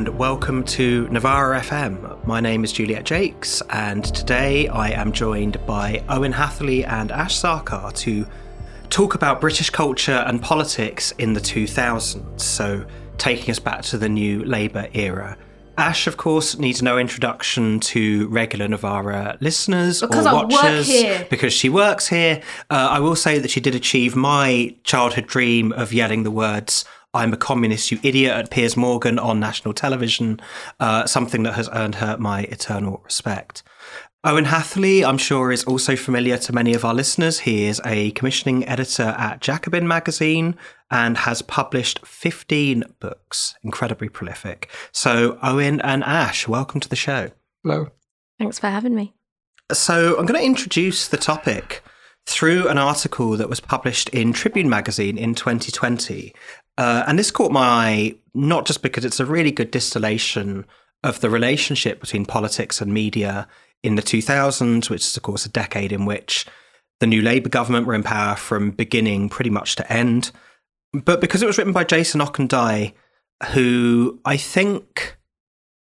And welcome to Novara FM. My name is Juliet Jacques, and today I am joined by Owen Hatherley and Ash Sarkar to talk about British culture and politics in the 2000s, so taking us back to the new Labour era. Ash, of course, needs no introduction to regular Novara listeners Because or watchers because she works here. Uh, I will say that she did achieve my childhood dream of yelling the words "I'm a communist, you idiot" at Piers Morgan on national television, uh, something that has earned her my eternal respect. Owen Hatherley, I'm sure, is also familiar to many of our listeners. He is a commissioning editor at Jacobin magazine and has published 15 books, incredibly prolific. So, Owen and Ash, welcome to the show. Hello. Thanks for having me. So, I'm going to introduce the topic through an article that was published in Tribune magazine in 2020. Uh, and this caught my eye not just because it's a really good distillation of the relationship between politics and media in the 2000s, which is, of course, a decade in which the new Labour government were in power from beginning pretty much to end, but because it was written by Jason Okundaye, who I think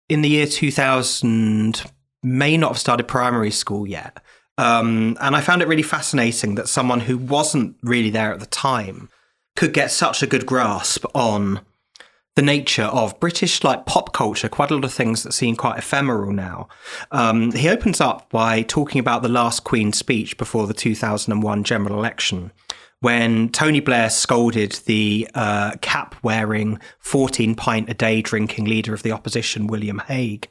in the year 2000 may not have started primary school yet. Um, and I found it really fascinating that someone who wasn't really there at the time could get such a good grasp on the nature of British like pop culture, quite a lot of things that seem quite ephemeral now. Um, he opens up by talking about the last Queen's speech before the 2001 general election, when Tony Blair scolded the uh, cap wearing, 14 pint a day drinking leader of the opposition, William Hague,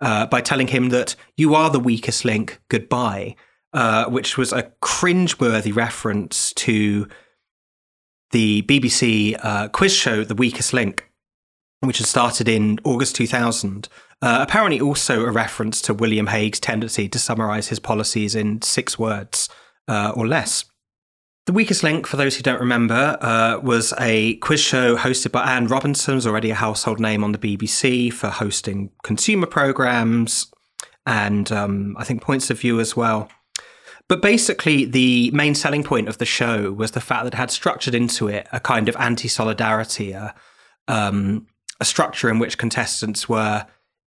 uh, by telling him that you are the weakest link, goodbye, uh, which was a cringeworthy reference to the BBC uh, quiz show, The Weakest Link, which had started in August 2000. Uh, apparently, also a reference to William Hague's tendency to summarise his policies in six words uh, or less. The Weakest Link, for those who don't remember, uh, was a quiz show hosted by Anne Robinson, who's already a household name on the BBC for hosting consumer programmes and um, I think points of view as well. But basically, the main selling point of the show was the fact that it had structured into it a kind of anti solidarity, a, um, a structure in which contestants were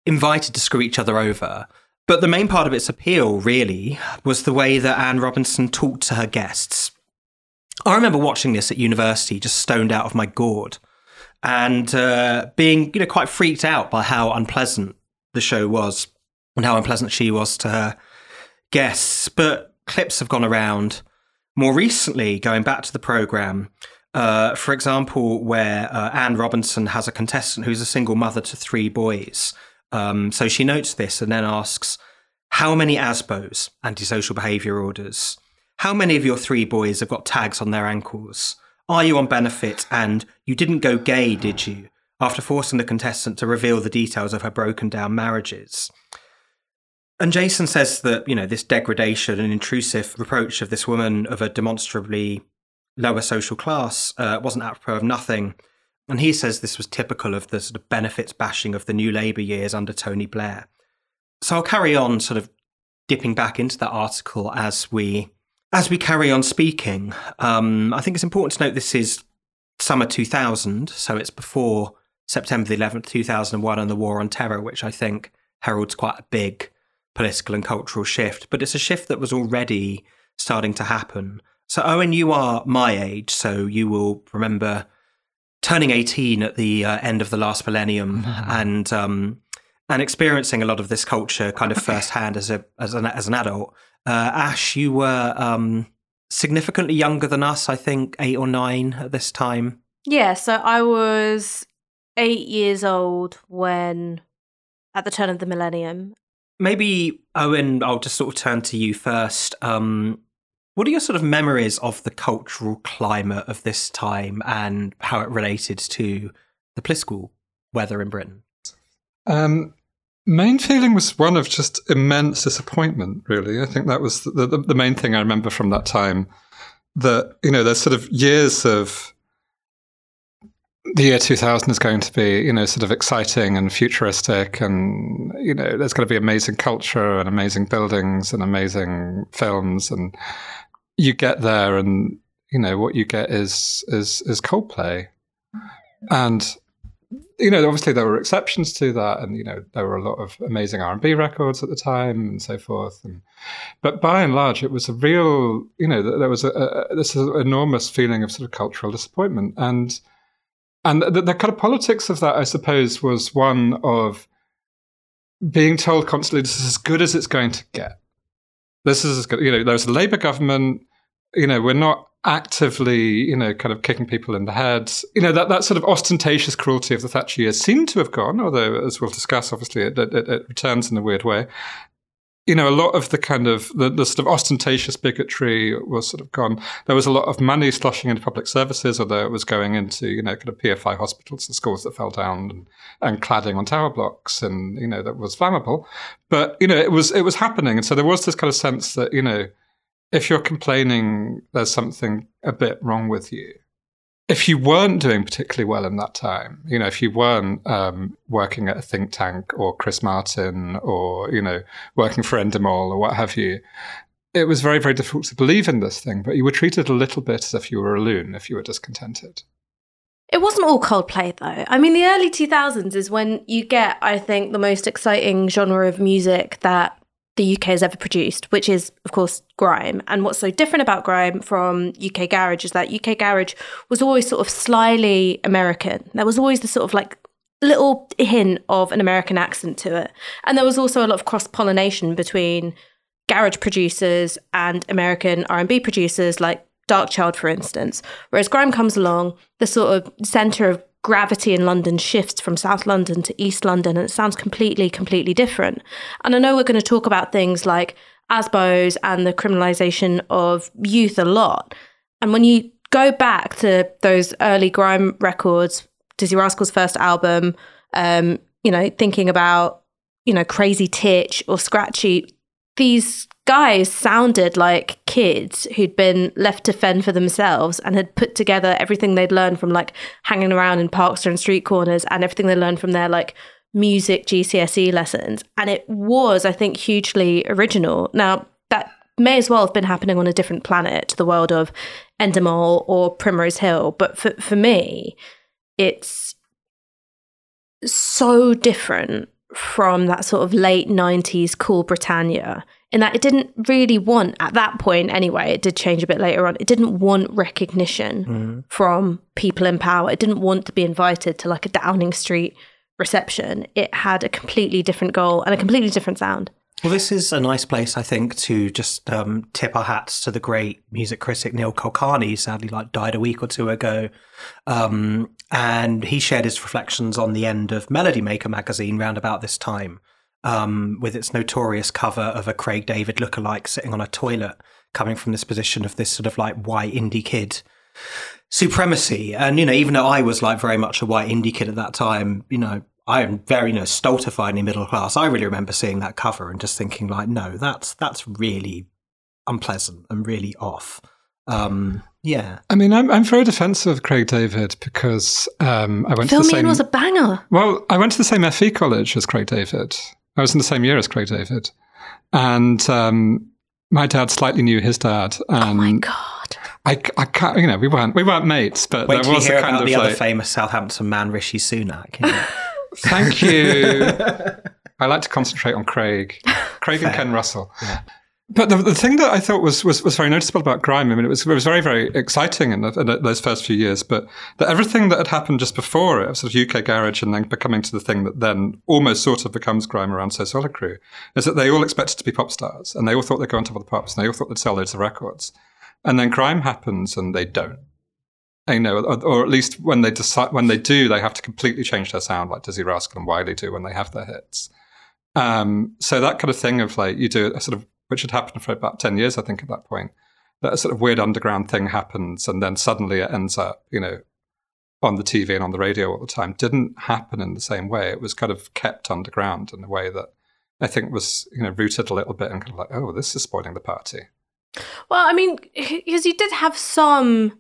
invited to screw each other over. But the main part of its appeal, really, was the way that Anne Robinson talked to her guests. I remember watching this at university, just stoned out of my gourd, and uh, being, you know, quite freaked out by how unpleasant the show was and how unpleasant she was to her guests. But clips have gone around more recently, going back to the program. Uh, for example, where uh, Anne Robinson has a contestant who's a single mother to three boys. Um, so she notes this and then asks, How many ASBOs, antisocial behaviour orders? How many of your three boys have got tags on their ankles? Are you on benefit? And you didn't go gay, did you? After forcing the contestant to reveal the details of her broken down marriages. And Jason says that, you know, this degradation and intrusive reproach of this woman of a demonstrably lower social class uh, wasn't apropos of nothing. And he says this was typical of the sort of benefits bashing of the new Labour years under Tony Blair. So I'll carry on sort of dipping back into that article as we as we carry on speaking. Um, I think it's important to note this is summer 2000, so it's before September the 11th, 2001, and the War on Terror, which I think heralds quite a big political and cultural shift. But it's a shift that was already starting to happen. So, Owen, you are my age, so you will remember turning 18 at the uh, end of the last millennium and um, and experiencing a lot of this culture kind of firsthand as a as an as an adult. Uh, Ash, you were um, significantly younger than us, I think, eight or nine at this time. Yeah, so I was eight years old when, at the turn of the millennium. Maybe Owen, I'll just sort of turn to you first. Um, what are your sort of memories of the cultural climate of this time and how it related to the political weather in Britain? Um, main feeling was one of just immense disappointment. Really, I think that was the, the, the main thing I remember from that time. That you know, there's sort of years of the year 2000 is going to be, you know, sort of exciting and futuristic, and you know, there's going to be amazing culture and amazing buildings and amazing films, and you get there, and you know, what you get is is is Coldplay, and you know, obviously there were exceptions to that, and you know there were a lot of amazing R and B records at the time and so forth. And but by and large, it was a real, you know, there was a, a this enormous feeling of sort of cultural disappointment, and and the, the kind of politics of that, I suppose, was one of being told constantly, "This is as good as it's going to get." This is as good. You know, there's a Labour government. You know, we're not actively, you know, kind of kicking people in the head. You know, that, that sort of ostentatious cruelty of the Thatcher years seemed to have gone, although, as we'll discuss, obviously, it, it, it returns in a weird way. You know, a lot of the kind of the, the sort of ostentatious bigotry was sort of gone. There was a lot of money sloshing into public services, although it was going into, you know, kind of PFI hospitals and schools that fell down and, and cladding on tower blocks and, you know, that was flammable. But, you know, it was it was happening. And so there was this kind of sense that, you know, if you're complaining there's something a bit wrong with you, if you weren't doing particularly well in that time, you know, if you weren't um, working at a think tank or Chris Martin or, you know, working for Endemol or what have you, it was very, very difficult to believe in this thing, but you were treated a little bit as if you were a loon if you were discontented. It wasn't all Coldplay though. I mean, the early 2000s is when you get, I think, the most exciting genre of music that the UK has ever produced, which is, of course, grime. And what's so different about grime from UK garage is that UK garage was always sort of slyly American. There was always the sort of like little hint of an American accent to it. And there was also a lot of cross pollination between garage producers and American R&B producers like Darkchild, for instance. Whereas grime comes along, the sort of center of gravity in London shifts from South London to East London, and it sounds completely, completely different. And I know we're going to talk about things like ASBOs and the criminalization of youth a lot. And when you go back to those early grime records, Dizzee Rascal's first album, um, you know, thinking about, you know, Crazy Titch or Scratchy, these guys sounded like kids who'd been left to fend for themselves and had put together everything they'd learned from like hanging around in Parkster and street corners and everything they learned from their like music GCSE lessons. And it was, I think, hugely original. Now, that may as well have been happening on a different planet to the world of Endemol or Primrose Hill. But for, for me, it's so different from that sort of late 90s cool Britannia in that it didn't really want at that point anyway it did change a bit later on it didn't want recognition mm. from people in power. It didn't want to be invited to like a downing street reception. It had a completely different goal and a completely different sound well this is a nice place i think to just um, tip our hats to the great music critic neil kulkarni sadly like died a week or two ago um, and he shared his reflections on the end of melody maker magazine round about this time um, with its notorious cover of a Craig David lookalike sitting on a toilet, coming from this position of this sort of like white indie kid supremacy. And, you know, even though I was like very much a white indie kid at that time, you know, I am very, you know, stultifyingly middle class. I really remember seeing that cover and just thinking like, no, that's, that's really unpleasant and really off. Um, yeah. I mean, I'm I'm very defensive of Craig David because um, I went Phil to the Meehan same. was a banger. Well, I went to the same FE college as Craig David. I was in the same year as Craig David, and um, my dad slightly knew his dad. And oh my god! I, I can't, you know, we weren't we weren't mates, but Wait there was hear a kind about of the like, other famous Southampton man, Rishi Sunak. You know? thank you. I like to concentrate on Craig, Craig and Ken Russell. Yeah. But the, the thing that I thought was, was, was very noticeable about grime, I mean, it was, it was very, very exciting in, the, in those first few years, but that everything that had happened just before it, sort of UK Garage and then becoming to the thing that then almost sort of becomes grime around So Solid Crew, is that they all expected to be pop stars and they all thought they'd go on top of the pops and they all thought they'd sell loads of records. And then grime happens and they don't. You know, or, or, at least when they decide, when they do, they have to completely change their sound, like Dizzee Rascal and Wiley do when they have their hits. Um, so that kind of thing of like you do a sort of which had happened for about 10 years, I think, at that point. That a sort of weird underground thing happens, and then suddenly it ends up, you know, on the TV and on the radio all the time. Didn't happen in the same way. It was kind of kept underground in a way that I think was, you know, rooted a little bit and kind of like, oh, this is spoiling the party. Well, I mean, because you did have some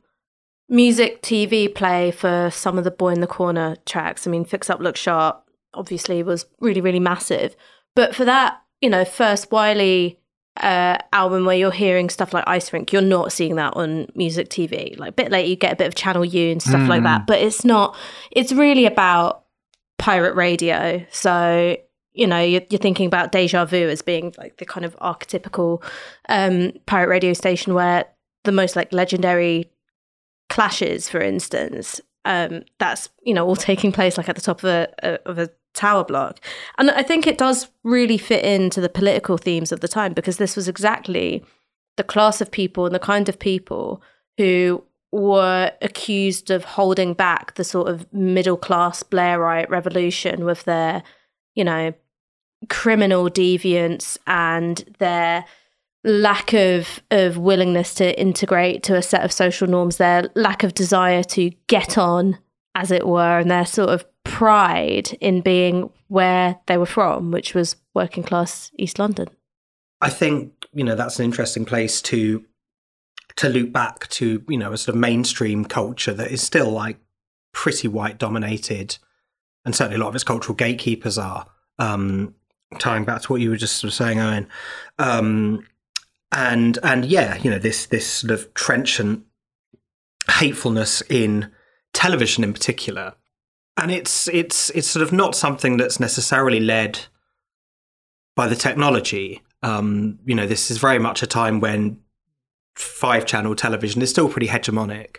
music TV play for some of the Boy in the Corner tracks. I mean, Fix Up Look Sharp obviously was really, really massive. But for that, you know, first Wiley uh, album where you're hearing stuff like Ice Rink, you're not seeing that on music TV. Like a bit later, you get a bit of Channel U and stuff mm. like that, mm. but it's not. It's really about pirate radio. So you know you're, you're, thinking about deja vu as being like the kind of archetypical um, pirate radio station where the most like legendary clashes for instance um, that's you know all taking place like at the top of a, a, of a tower block. And i think it does really fit into the political themes of the time because this was exactly the class of people and the kind of people who were accused of holding back the sort of middle class blairite revolution with their you know criminal deviance and their lack of of willingness to integrate to a set of social norms their lack of desire to get on as it were and their sort of pride in being where they were from which was working class east london i think you know that's an interesting place to to loop back to you know a sort of mainstream culture that is still like pretty white dominated and certainly a lot of its cultural gatekeepers are um tying back to what you were just sort of saying, Owen. Um, and and yeah, you know this this sort of trenchant hatefulness in television in particular, and it's it's it's sort of not something that's necessarily led by the technology. Um, you know, this is very much a time when five channel television is still pretty hegemonic,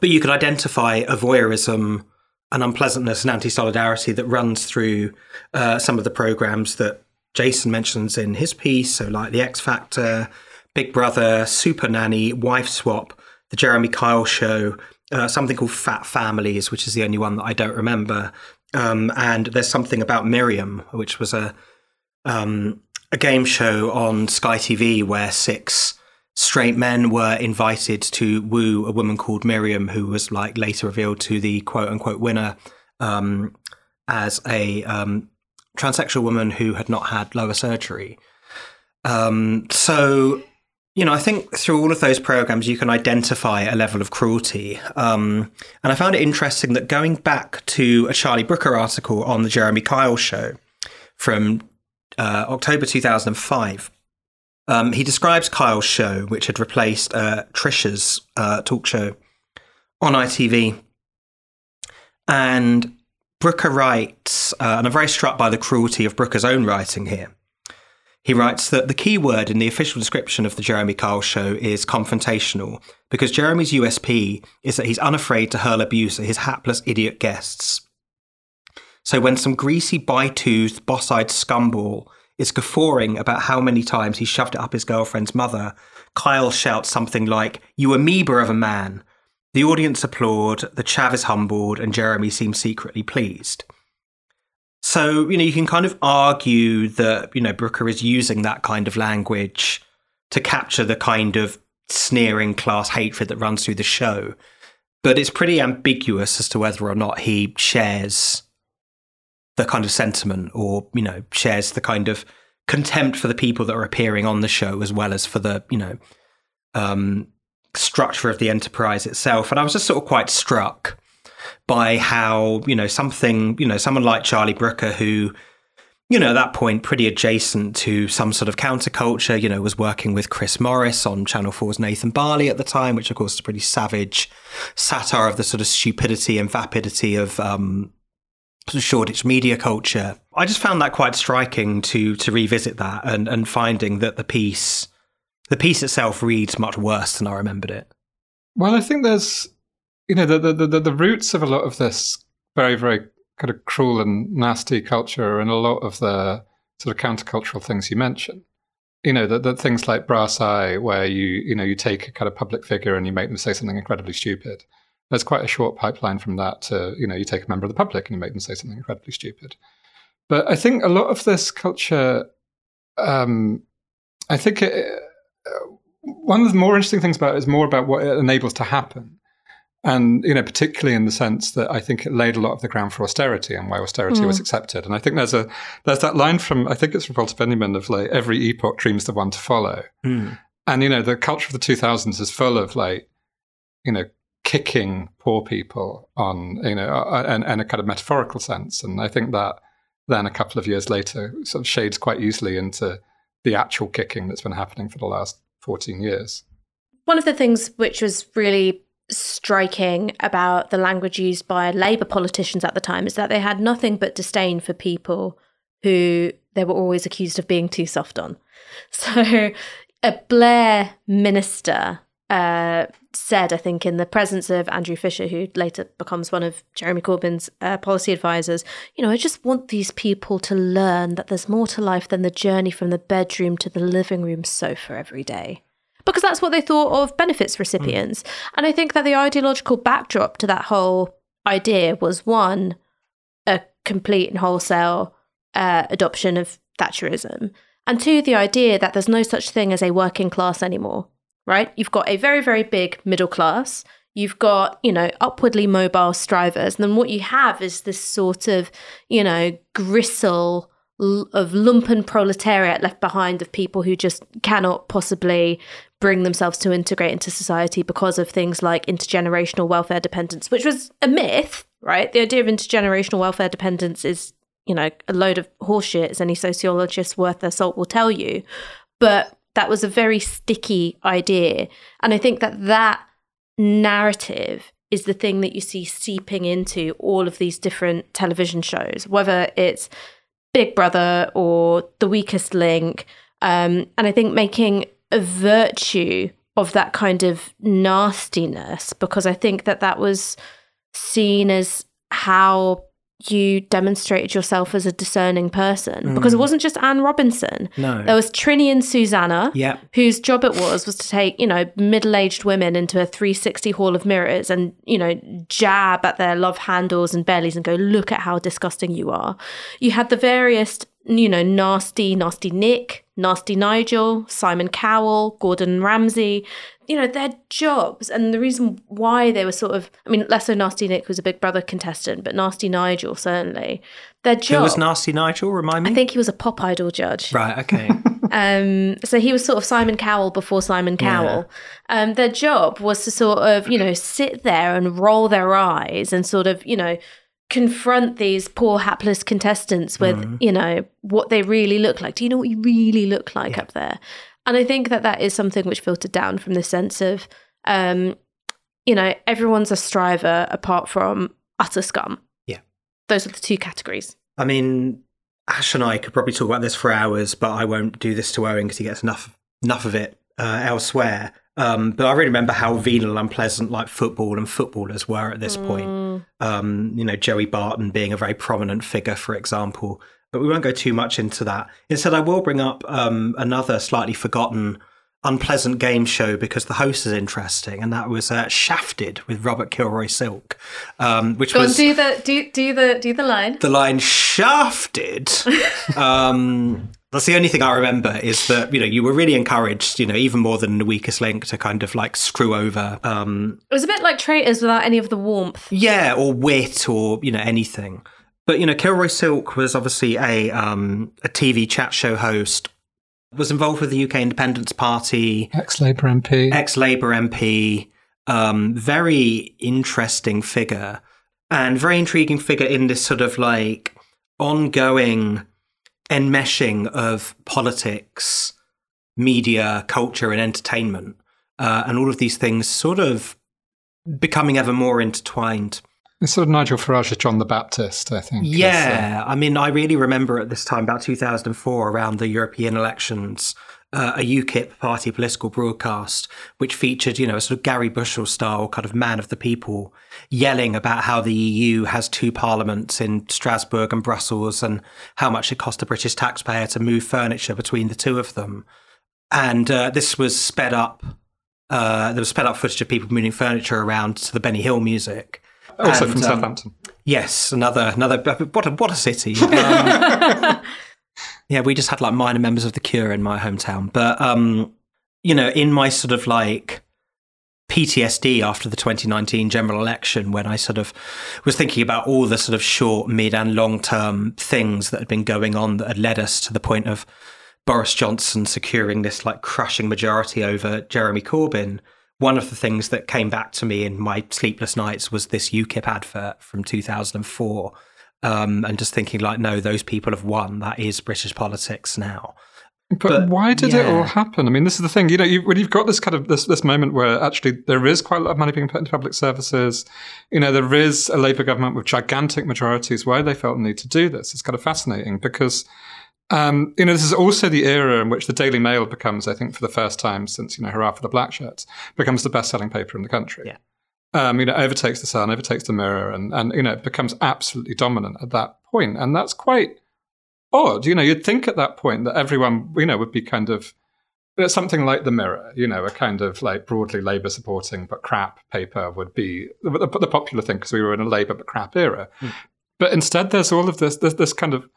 but you could identify a voyeurism an unpleasantness and anti solidarity that runs through uh, some of the programs that Jason mentions in his piece. So, like The X Factor, Big Brother, Super Nanny, Wife Swap, The Jeremy Kyle Show, uh, something called Fat Families, which is the only one that I don't remember. Um, and there's something about Miriam, which was a um, a game show on Sky TV where six straight men were invited to woo a woman called Miriam, who was like later revealed to the quote unquote winner um, as a um, transsexual woman who had not had lower surgery. Um, so, you know, I think through all of those programs, you can identify a level of cruelty. Um, and I found it interesting that going back to a Charlie Brooker article on the Jeremy Kyle show from uh, October 2005, um, he describes Kyle's show, which had replaced uh, Trisha's uh, talk show on ITV. And Brooker writes, uh, and I'm very struck by the cruelty of Brooker's own writing here. He writes that the key word in the official description of the Jeremy Kyle show is confrontational, because Jeremy's USP is that he's unafraid to hurl abuse at his hapless idiot guests. So when some greasy, by-toothed, boss-eyed scumball is guffawing about how many times he shoved it up his girlfriend's mother, Kyle shouts something like, You amoeba of a man. The audience applaud, the chav is humbled, and Jeremy seems secretly pleased. So, you know, you can kind of argue that, you know, Brooker is using that kind of language to capture the kind of sneering class hatred that runs through the show. But it's pretty ambiguous as to whether or not he shares the kind of sentiment or, you know, shares the kind of contempt for the people that are appearing on the show as well as for the, you know, um, structure of the enterprise itself. And I was just sort of quite struck by how, you know, something, you know, someone like Charlie Brooker who, you know, at that point, pretty adjacent to some sort of counterculture, you know, was working with Chris Morris on Channel 4's Nathan Barley at the time, which of course is a pretty savage satire of the sort of stupidity and vapidity of um, Shoreditch media culture. I just found that quite striking to to revisit that and and finding that the piece the piece itself reads much worse than I remembered it. Well, I think there's you know the the the, the roots of a lot of this very very kind of cruel and nasty culture and a lot of the sort of countercultural things you mentioned. You know, the things like Brass Eye, where you you know you take a kind of public figure and you make them say something incredibly stupid there's quite a short pipeline from that to, you know, you take a member of the public and you make them say something incredibly stupid. But I think a lot of this culture, um, I think it, one of the more interesting things about it is more about what it enables to happen. And, you know, particularly in the sense that I think it laid a lot of the ground for austerity and why austerity mm. was accepted. And I think there's a, there's that line from, I think it's from Walter Benjamin of like, every epoch dreams the one to follow. Mm. And, you know, the culture of the 2000s is full of like, you know, kicking poor people on, you know, and, and a kind of metaphorical sense. And I think that then a couple of years later sort of shades quite easily into the actual kicking that's been happening for the last 14 years. One of the things which was really striking about the language used by Labour politicians at the time is that they had nothing but disdain for people who they were always accused of being too soft on. So a Blair minister uh, said, I think, in the presence of Andrew Fisher, who later becomes one of Jeremy Corbyn's uh, policy advisors, you know, I just want these people to learn that there's more to life than the journey from the bedroom to the living room sofa every day. Because that's what they thought of benefits recipients. Mm. And I think that the ideological backdrop to that whole idea was one, a complete and wholesale uh, adoption of Thatcherism. And two, the idea that there's no such thing as a working class anymore, right? You've got a very, very big middle class. You've got, you know, upwardly mobile strivers. And then what you have is this sort of, you know, gristle of lumpen proletariat left behind of people who just cannot possibly bring themselves to integrate into society because of things like intergenerational welfare dependence, which was a myth, right? The idea of intergenerational welfare dependence is you know, a load of horseshit, as any sociologist worth their salt will tell you. But that was a very sticky idea. And I think that that narrative is the thing that you see seeping into all of these different television shows, whether it's Big Brother or The Weakest Link. Um, and I think making a virtue of that kind of nastiness, because I think that that was seen as how you demonstrated yourself as a discerning person mm. because it wasn't just Anne Robinson. No. There was Trinny and Susannah, yep. whose job it was was to take, you know, middle-aged women into a 360 hall of mirrors and, you know, jab at their love handles and bellies and go, look at how disgusting you are. You had the various, you know, nasty, nasty Nick, nasty Nigel, Simon Cowell, Gordon Ramsay, you know, their jobs and the reason why they were sort of, I mean, less so Nasty Nick was a Big Brother contestant, but Nasty Nigel certainly. Their job. Who was Nasty Nigel? Remind me. I think he was a pop idol judge. Right. Okay. um. So he was sort of Simon Cowell before Simon Cowell. Yeah. Um. Their job was to sort of, you know, sit there and roll their eyes and sort of, you know, confront these poor hapless contestants with mm. you know what they really look like do you know what you really look like yeah. up there and I think that that is something which filtered down from the sense of, um, you know, everyone's a striver apart from utter scum. Yeah. Those are the two categories. I mean, Ash and I could probably talk about this for hours, but I won't do this to Owen because he gets enough enough of it uh, elsewhere. Um, but I really remember how venal, and unpleasant like football and footballers were at this mm. point. Um, you know, Joey Barton being a very prominent figure, for example, but we won't go too much into that. Instead, I will bring up um, another slightly forgotten, unpleasant game show because the host is interesting, and that was uh, Shafted with Robert Kilroy Silk, um, which go was do the do do the do the line. The line shafted. that's the only thing I remember is that you know you were really encouraged, you know, even more than the weakest link to kind of like screw over. Um, it was a bit like traitors without any of the warmth. Yeah, or wit, or you know anything. But you know, Kilroy Silk was obviously a um, a TV chat show host. Was involved with the UK Independence Party, ex Labour MP, ex Labour MP. Um, very interesting figure, and very intriguing figure in this sort of like ongoing enmeshing of politics, media, culture, and entertainment, uh, and all of these things sort of becoming ever more intertwined. It's sort of Nigel Farage John the Baptist, I think. Yeah. Uh, I mean, I really remember at this time, about 2004, around the European elections, uh, a UKIP party political broadcast, which featured, you know, a sort of Gary Bushell style kind of man of the people yelling about how the EU has two parliaments in Strasbourg and Brussels and how much it cost the British taxpayer to move furniture between the two of them. And uh, this was sped up. Uh, there was sped up footage of people moving furniture around to the Benny Hill music. Also and, from um, Southampton. Yes, another another what a what a city. Um, yeah, we just had like minor members of the Cure in my hometown, but um, you know, in my sort of like PTSD after the 2019 general election, when I sort of was thinking about all the sort of short, mid, and long term things that had been going on that had led us to the point of Boris Johnson securing this like crushing majority over Jeremy Corbyn one of the things that came back to me in my sleepless nights was this UKIP advert from 2004. Um, and just thinking, like, no, those people have won. That is British politics now. But, But, why did it all happen? I mean, this is the thing. You know, you, when you've got this kind of this this moment where actually there is quite a lot of money being put into public services. You know, there is a Labour government with gigantic majorities. Why they felt the need to do this? It's kind of fascinating because. Um, you know, this is also the era in which the Daily Mail becomes, I think, for the first time since, you know, Hurrah for the Black Shirts, becomes the best-selling paper in the country. Yeah. Um, you know, overtakes the Sun, overtakes the Mirror, and, and, you know, it becomes absolutely dominant at that point. And that's quite odd. You know, you'd think at that point that everyone, you know, would be kind of it's something like the Mirror, you know, a kind of like broadly Labour supporting but crap paper would be the, the, the popular thing because we were in a Labour but crap era. But instead, there's all of this, this, this kind of,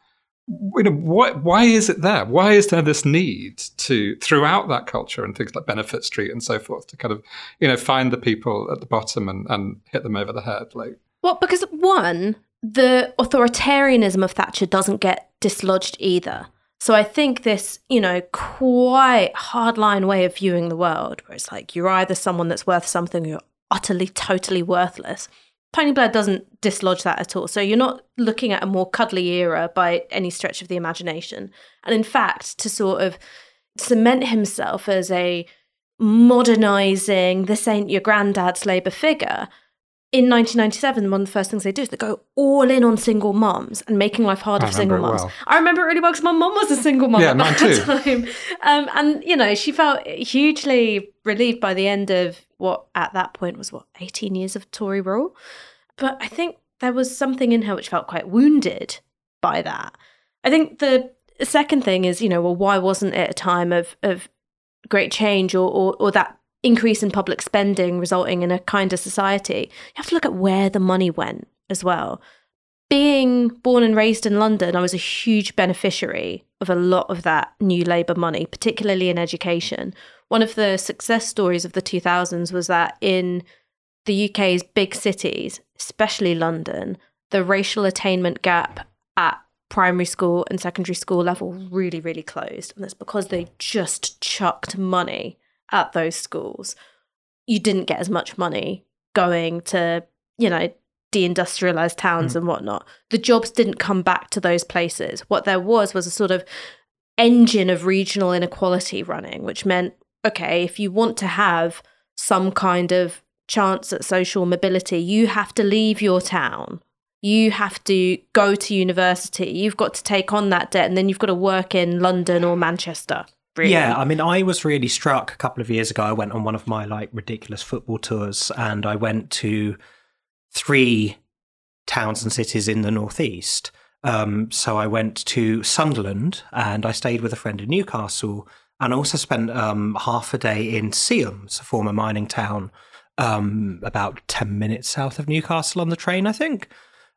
you know, what, why is it there? Why is there this need to, throughout that culture and things like Benefit Street and so forth, to kind of, you know, find the people at the bottom and, and hit them over the head? Like, Well, because one, the authoritarianism of Thatcher doesn't get dislodged either. So I think this, you know, quite hardline way of viewing the world, where it's like you're either someone that's worth something or you're utterly, totally worthless. Tony Blair doesn't dislodge that at all. So you're not looking at a more cuddly era by any stretch of the imagination. And in fact, to sort of cement himself as a modernizing, this ain't your granddad's Labour figure, in 1997, one of the first things they do is they go all in on single moms and making life harder for single moms. well. I remember it really well because my mom was a single mom Yeah, at that too. time. Um, and, you know, she felt hugely relieved by the end of what at that point was, what, 18 years of Tory rule? But I think there was something in her which felt quite wounded by that. I think the second thing is, you know, well, why wasn't it a time of, of great change or, or, or that increase in public spending resulting in a kinder society? You have to look at where the money went as well. Being born and raised in London, I was a huge beneficiary of a lot of that new Labour money, particularly in education. One of the success stories of the 2000s was that in the UK's big cities, especially London, the racial attainment gap at primary school and secondary school level really, really closed. And that's because they just chucked money at those schools. You didn't get as much money going to, you know, deindustrialized towns mm. and whatnot. The jobs didn't come back to those places. What there was was a sort of engine of regional inequality running, which meant, okay, if you want to have some kind of chance at social mobility, you have to leave your town. You have to go to university. You've got to take on that debt, and then you've got to work in London or Manchester. Really. Yeah, I mean, I was really struck a couple of years ago. I went on one of my like ridiculous football tours, and I went to three towns and cities in the northeast. Um, so I went to Sunderland, and I stayed with a friend in Newcastle, and also spent um, half a day in Seaham, a former mining town, um, about ten minutes south of Newcastle on the train, I think.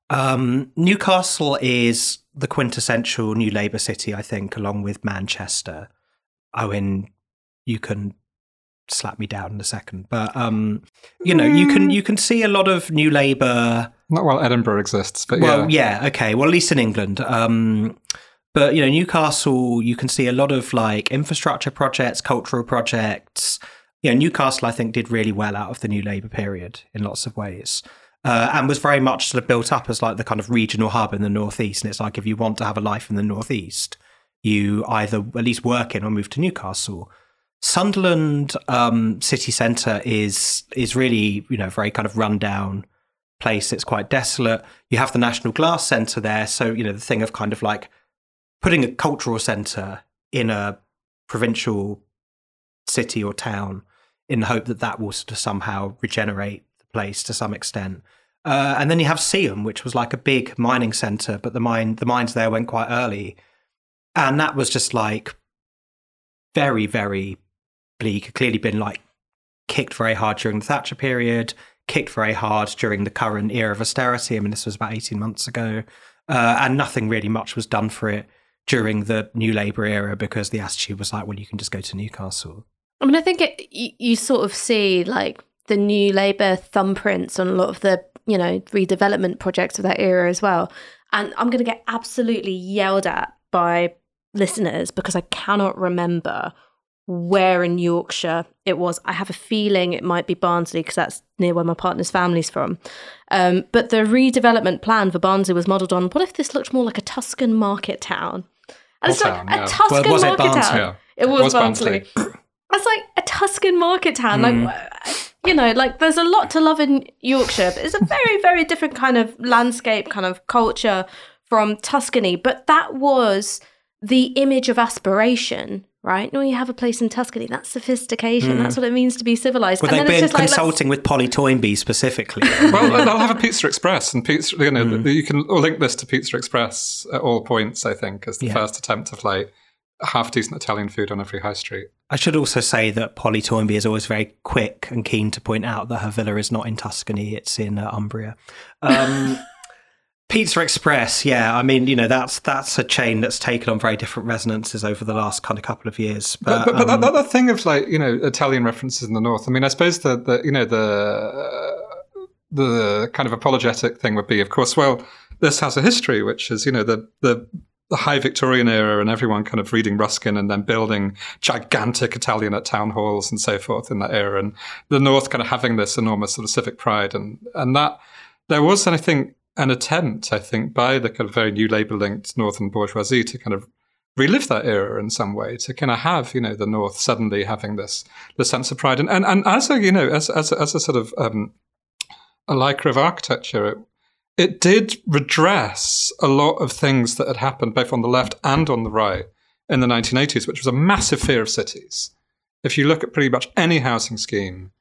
Um, Newcastle is the quintessential New Labour city, I think, along with Manchester. Owen, you can slap me down in a second, but um, you know, you can you can see a lot of New Labour. not while Edinburgh exists, but Well, yeah. yeah, okay. Well, at least in England. Um, but you know, Newcastle, you can see a lot of like infrastructure projects, cultural projects. You know, Newcastle, I think, did really well out of the New Labour period in lots of ways. Uh, and was very much sort of built up as like the kind of regional hub in the northeast. And it's like if you want to have a life in the northeast, you either at least work in or move to Newcastle. Sunderland um, city centre is is really you know very kind of rundown place. It's quite desolate. You have the National Glass Centre there, so you know the thing of kind of like putting a cultural centre in a provincial city or town in the hope that that will sort of somehow regenerate the place to some extent. Uh, and then you have Seaham, which was like a big mining centre, but the mine the mines there went quite early, and that was just like very very bleak. Had Clearly been like kicked very hard during the Thatcher period, kicked very hard during the current era of austerity. I mean, this was about 18 months ago. Uh, and nothing really much was done for it during the New Labour era because the attitude was like, well, you can just go to Newcastle. I mean, I think it, you, you sort of see like the new Labour thumbprints on a lot of the, you know, redevelopment projects of that era as well. And I'm going to get absolutely yelled at by listeners because I cannot remember where in Yorkshire it was. I have a feeling it might be Barnsley because that's near where my partner's family's from. Um, but the redevelopment plan for Barnsley was modelled on what if this looked more like a Tuscan market town? And it's like town, a yeah. Tuscan Well, was it market Barnsley? town. It was, was Barnsley. It's like a Tuscan market town. Like, you know, like there's a lot to love in Yorkshire, but it's a very, very different kind of landscape, kind of culture from Tuscany. But that was the image of aspiration, right? No, you have a place in Tuscany. That's sophistication. That's what it means to be civilized. Well, and they've then it's been just like, consulting with Polly Toynbee specifically. well, they'll have a Pizza Express, and pizza. You know, you can link this to Pizza Express at all points. I think as the Yeah. first attempt of like half decent Italian food on every high street. I should also say that Polly Toynbee is always very quick and keen to point out that her villa is not in Tuscany; it's in uh, Umbria. Um, Pizza Express, yeah, I mean, you know, that's that's a chain that's taken on very different resonances over the last kind of couple of years. But, But, but, but that, um, that, that thing of like you know Italian references in the north. I mean, I suppose the, the you know the the kind of apologetic thing would be, of course, well, this has a history, which is you know the the the high Victorian era and everyone kind of reading Ruskin and then building gigantic Italianate town halls and so forth in that era, and the North kind of having this enormous sort of civic pride, and and that there was, and I think, an attempt, I think, by the kind of very new Labour linked Northern bourgeoisie to kind of relive that era in some way to kind of have you know the north suddenly having this sense of pride. And and, and as a you know as as as a sort of um, a liker of architecture it, it did redress a lot of things that had happened both on the left and on the right in the 1980s which was a massive fear of cities. If you look at pretty much any housing scheme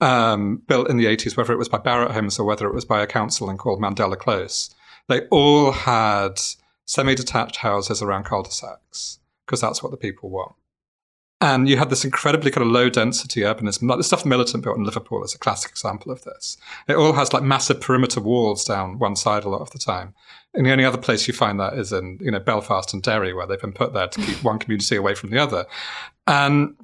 um, built in the 80s whether it was by Barratt Homes or whether it was by a council and called Mandela Close they all had semi-detached houses around cul-de-sacs because that's what the people want. And you had this incredibly kind of low density urbanism. Like the stuff Militant built in Liverpool is a classic example of this. It all has like massive perimeter walls down one side a lot of the time. And the only other place you find that is in, you know, Belfast and Derry, where they've been put there to keep one community away from the other. And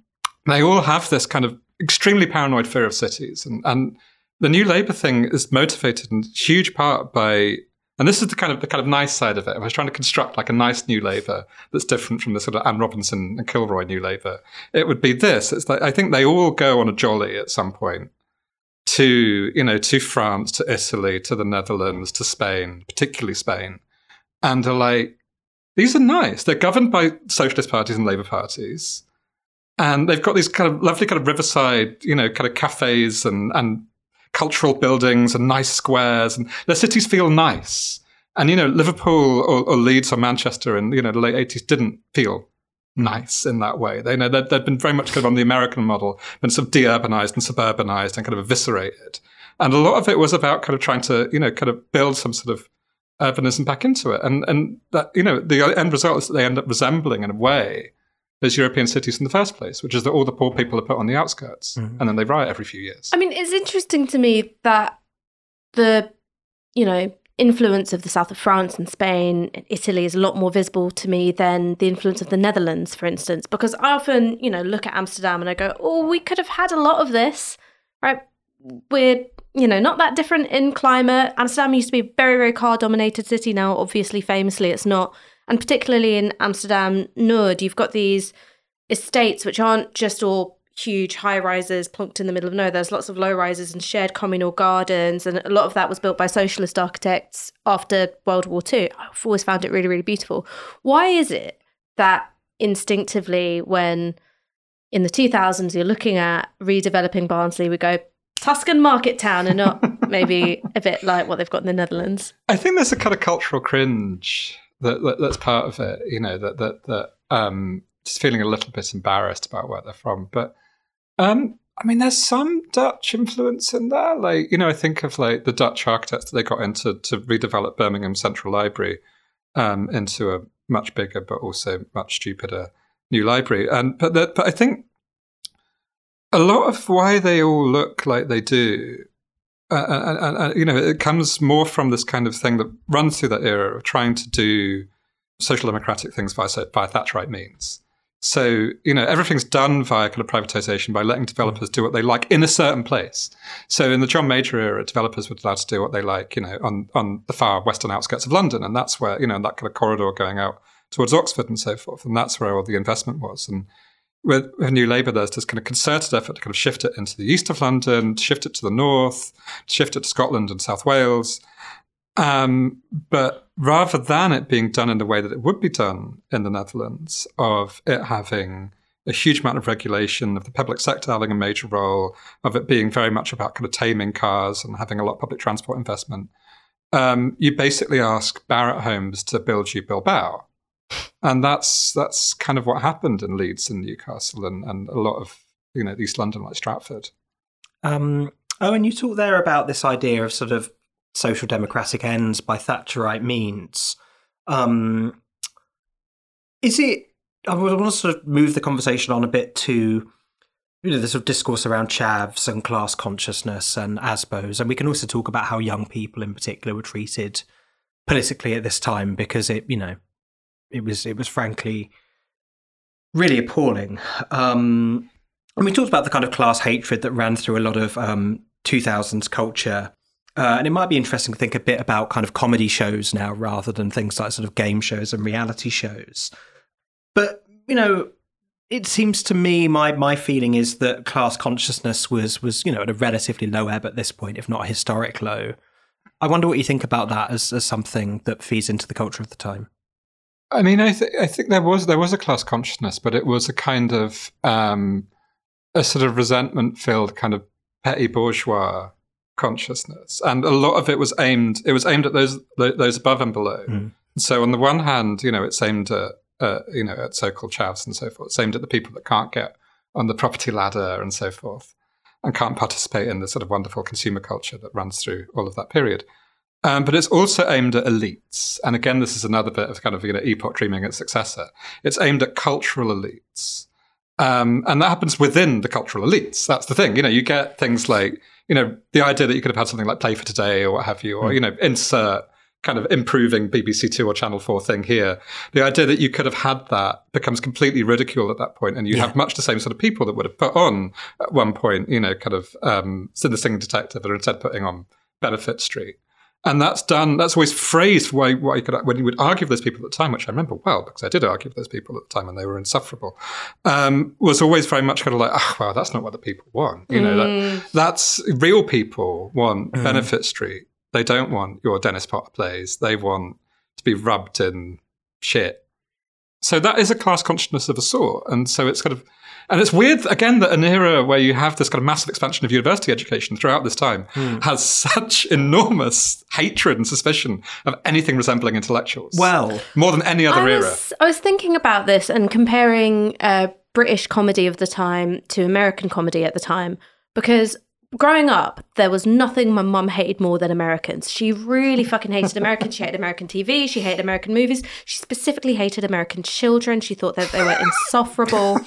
they all have this kind of extremely paranoid fear of cities. And, and the new Labour thing is motivated in huge part by and this is the kind of the kind of nice side of it. I was trying to construct like a nice new Labour that's different from the sort of Anne Robinson and Kilroy new Labour. It would be this. It's like I think they all go on a jolly at some point to you know to France, to Italy, to the Netherlands, to Spain, particularly Spain, and are like these are nice. They're governed by socialist parties and Labour parties, and they've got these kind of lovely kind of riverside, you know, kind of cafes and and cultural buildings and nice squares, and their cities feel nice. And you know, Liverpool or, or Leeds or Manchester in you know the late eighties didn't feel nice in that way. They know they'd, they'd been very much kind of on the American model, been sort of de-urbanized and suburbanized and kind of eviscerated. And a lot of it was about kind of trying to you know kind of build some sort of urbanism back into it. And and that you know the end result is that they end up resembling in a way those European cities in the first place, which is that all the poor people are put on the outskirts, mm-hmm. and then they riot every few years. I mean, it's interesting to me that the, you know, influence of the south of France and Spain and Italy is a lot more visible to me than the influence of the Netherlands, for instance, because I often, you know, look at Amsterdam and I go, oh, we could have had a lot of this, right? We're, you know, not that different in climate. Amsterdam used to be a very, very car dominated city now. Obviously, famously, it's not. And particularly in Amsterdam Noord, you've got these estates which aren't just all huge high rises plunked in the middle of nowhere. There's lots of low rises and shared communal gardens, and a lot of that was built by socialist architects after World War II. I've always found it really, really beautiful. Why is it that instinctively, when in the 2000s you're looking at redeveloping Barnsley, we go Tuscan market town and not maybe a bit like what they've got in the Netherlands? I think there's a kind of cultural cringe that, that that's part of it. You know that that that um, just feeling a little bit embarrassed about where they're from. But um, I mean, there's some Dutch influence in there. Like you know, I think of like the Dutch architects that they got into to redevelop Birmingham Central Library um, into a much bigger but also much stupider new library. And but that, but I think a lot of why they all look like they do uh, and, and, and, you know, it comes more from this kind of thing that runs through that era of trying to do social democratic things via, via Thatcherite means. So, you know, everything's done via kind of privatization by letting developers do what they like in a certain place. So in the John Major era, developers were allowed to do what they like, you know, on, on the far western outskirts of London. And that's where, you know, that kind of corridor going out towards Oxford and so forth. And that's where all the investment was. And with, with New Labour, there's this kind of concerted effort to kind of shift it into the east of London, shift it to the north, shift it to Scotland and South Wales. Um, but rather than it being done in the way that it would be done in the Netherlands, of it having a huge amount of regulation, of the public sector having a major role, of it being very much about kind of taming cars and having a lot of public transport investment. Um, you basically ask Barratt Homes to build you Bilbao. And that's that's kind of what happened in Leeds and Newcastle and, and a lot of you know East London like Stratford. Um, oh, and you talked there about this idea of sort of social democratic ends by Thatcherite means. Um, is it? I want to sort of move the conversation on a bit to you know the sort of discourse around chavs and class consciousness and ASBOs, and we can also talk about how young people in particular were treated politically at this time because it you know it was it was frankly really appalling. Um, and we talked about the kind of class hatred that ran through a lot of um, 2000s culture. Uh, and it might be interesting to think a bit about kind of comedy shows now rather than things like sort of game shows and reality shows. But, you know, it seems to me my my feeling is that class consciousness was was, you know, at a relatively low ebb at this point, if not a historic low. I wonder what you think about that as, as something that feeds into the culture of the time. I mean, I, th- I think there was there was a class consciousness, but it was a kind of um, a sort of resentment filled kind of petty bourgeois consciousness, and a lot of it was aimed. It was aimed at those those above and below. Mm. So on the one hand, you know, it's aimed at uh, you know at so-called chavs and so forth. It's aimed at the people that can't get on the property ladder and so forth, and can't participate in the sort of wonderful consumer culture that runs through all of that period. Um, but it's also aimed at elites. And again, this is another bit of kind of you know, epoch dreaming its successor. It's aimed at cultural elites. Um, and that happens within the cultural elites. That's the thing. You know, you get things like, you know, the idea that you could have had something like Play for Today or what have you, or, mm. you know, insert kind of improving BBC Two or Channel 4 thing here. The idea that you could have had that becomes completely ridiculed at that point, and you yeah. have much the same sort of people that would have put on at one point, you know, kind of um, the Singing Detective, and instead putting on Benefit Street. And that's done, that's always phrased why, why you could, when you would argue with those people at the time, which I remember well, because I did argue with those people at the time and they were insufferable, um, was always very much kind of like, oh, well, that's not what the people want. You know, mm. that, that's real people want mm. Benefit Street. They don't want your Dennis Potter plays. They want to be rubbed in shit. So that is a class consciousness of a sort. And so it's kind of, and it's weird, again, that an era where you have this kind of massive expansion of university education throughout this time mm. has such enormous hatred and suspicion of anything resembling intellectuals. Well, more than any other I era. Was, I was thinking about this and comparing uh, British comedy of the time to American comedy at the time because growing up, there was nothing my mum hated more than Americans. She really fucking hated Americans. She hated American TV. She hated American movies. She specifically hated American children. She thought that they were insufferable.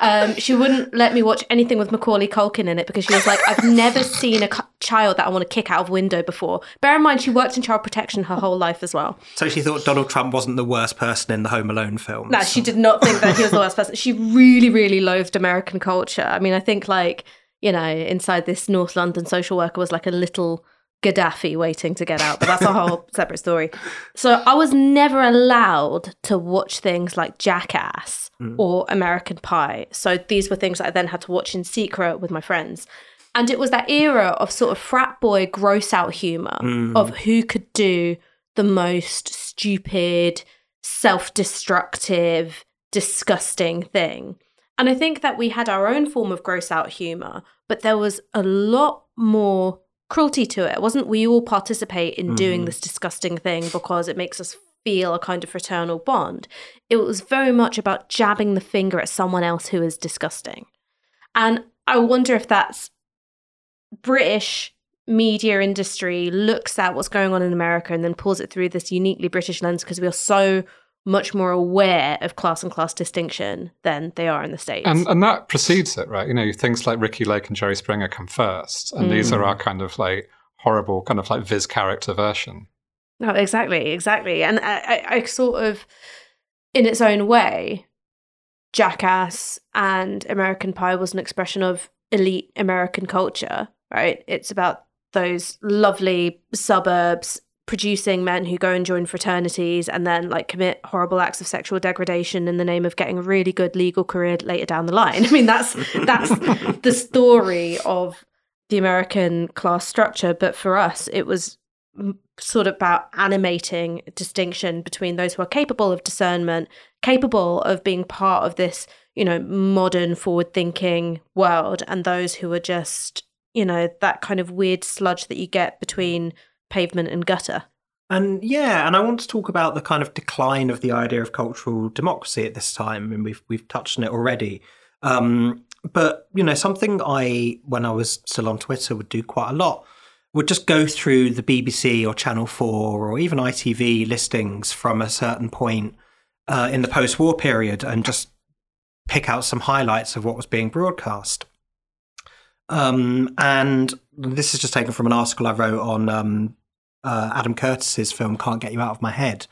Um, she wouldn't let me watch anything with Macaulay Culkin in it because she was like, I've never seen a child that I want to kick out of window before. Bear in mind, she worked in child protection her whole life as well. So she thought Donald Trump wasn't the worst person in the Home Alone film. No, she did not think that he was the worst person. She really, really loathed American culture. I mean, I think like you know, inside this North London social worker was like a little Gaddafi waiting to get out, but that's a whole separate story. So I was never allowed to watch things like Jackass mm. or American Pie. So these were things I then had to watch in secret with my friends. And it was that era of sort of frat boy gross out humor mm. of who could do the most stupid, self destructive, disgusting thing. And I think that we had our own form of gross out humor, but there was a lot more cruelty to it. It wasn't we all participate in mm-hmm. doing this disgusting thing because it makes us feel a kind of fraternal bond. It was very much about jabbing the finger at someone else who is disgusting. And I wonder if that's British media industry looks at what's going on in America and then pulls it through this uniquely British lens because we are so much more aware of class and class distinction than they are in the States. And, and that precedes it, right? You know, things like Ricki Lake and Jerry Springer come first. And mm. these are mm. our kind of like horrible, kind of like Viz character version. No, exactly, exactly. And I, I, I sort of, in its own way, Jackass and American Pie was an expression of elite American culture, right? It's about those lovely suburbs producing men who go and join fraternities and then like commit horrible acts of sexual degradation in the name of getting a really good legal career later down the line. I mean that's that's the story of the American class structure, but for us it was sort of about animating distinction between those who are capable of discernment, capable of being part of this, you know, modern forward thinking world, and those who are just, you know, that kind of weird sludge that you get between pavement and gutter. And yeah, and I want to talk about the kind of decline of the idea of cultural democracy at this time. Mean, we've we've touched on it already. Um, but you know, something I, when I was still on Twitter, would do quite a lot would just go through the BBC or Channel Four or even ITV listings from a certain point uh, in the post-war period and just pick out some highlights of what was being broadcast. Um, and this is just taken from an article I wrote on um, uh, Adam Curtis's film "Can't Get You Out of My Head."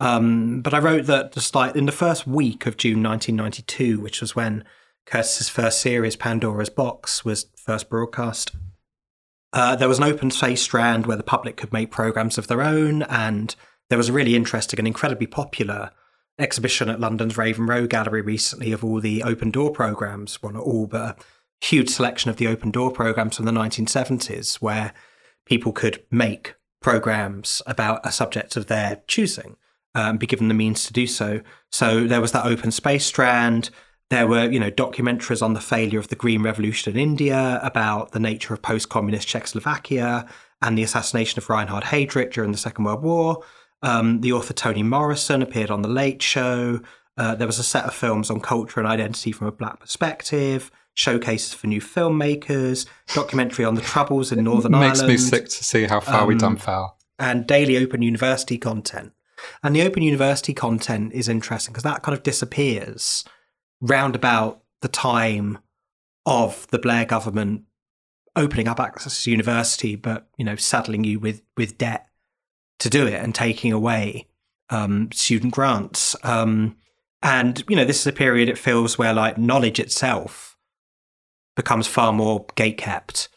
Um, but I wrote that just like in the first week of June 1992, which was when Curtis's first series, Pandora's Box, was first broadcast. Uh, there was an open space strand where the public could make programs of their own, and there was a really interesting and incredibly popular exhibition at London's Raven Row Gallery recently of all the open door programs. Well, not all, but huge selection of the open door programs from the 1970s, where people could make programs about a subject of their choosing and um, be given the means to do so. So there was that open space strand. There were, you know, documentaries on the failure of the Green Revolution in India, about the nature of post-communist Czechoslovakia, and the assassination of Reinhard Heydrich during the Second World War. Um, the author Toni Morrison appeared on The Late Show. Uh, there was a set of films on culture and identity from a black perspective, showcases for new filmmakers, documentary on the troubles in Northern it makes Ireland. Makes me sick to see how far um, we've done foul. And daily Open University content. And the Open University content is interesting because that kind of disappears round about the time of the Blair government opening up access to university, but you know, saddling you with with debt to do it and taking away um, student grants. Um, and you know, this is a period it feels where like knowledge itself becomes far more gate kept.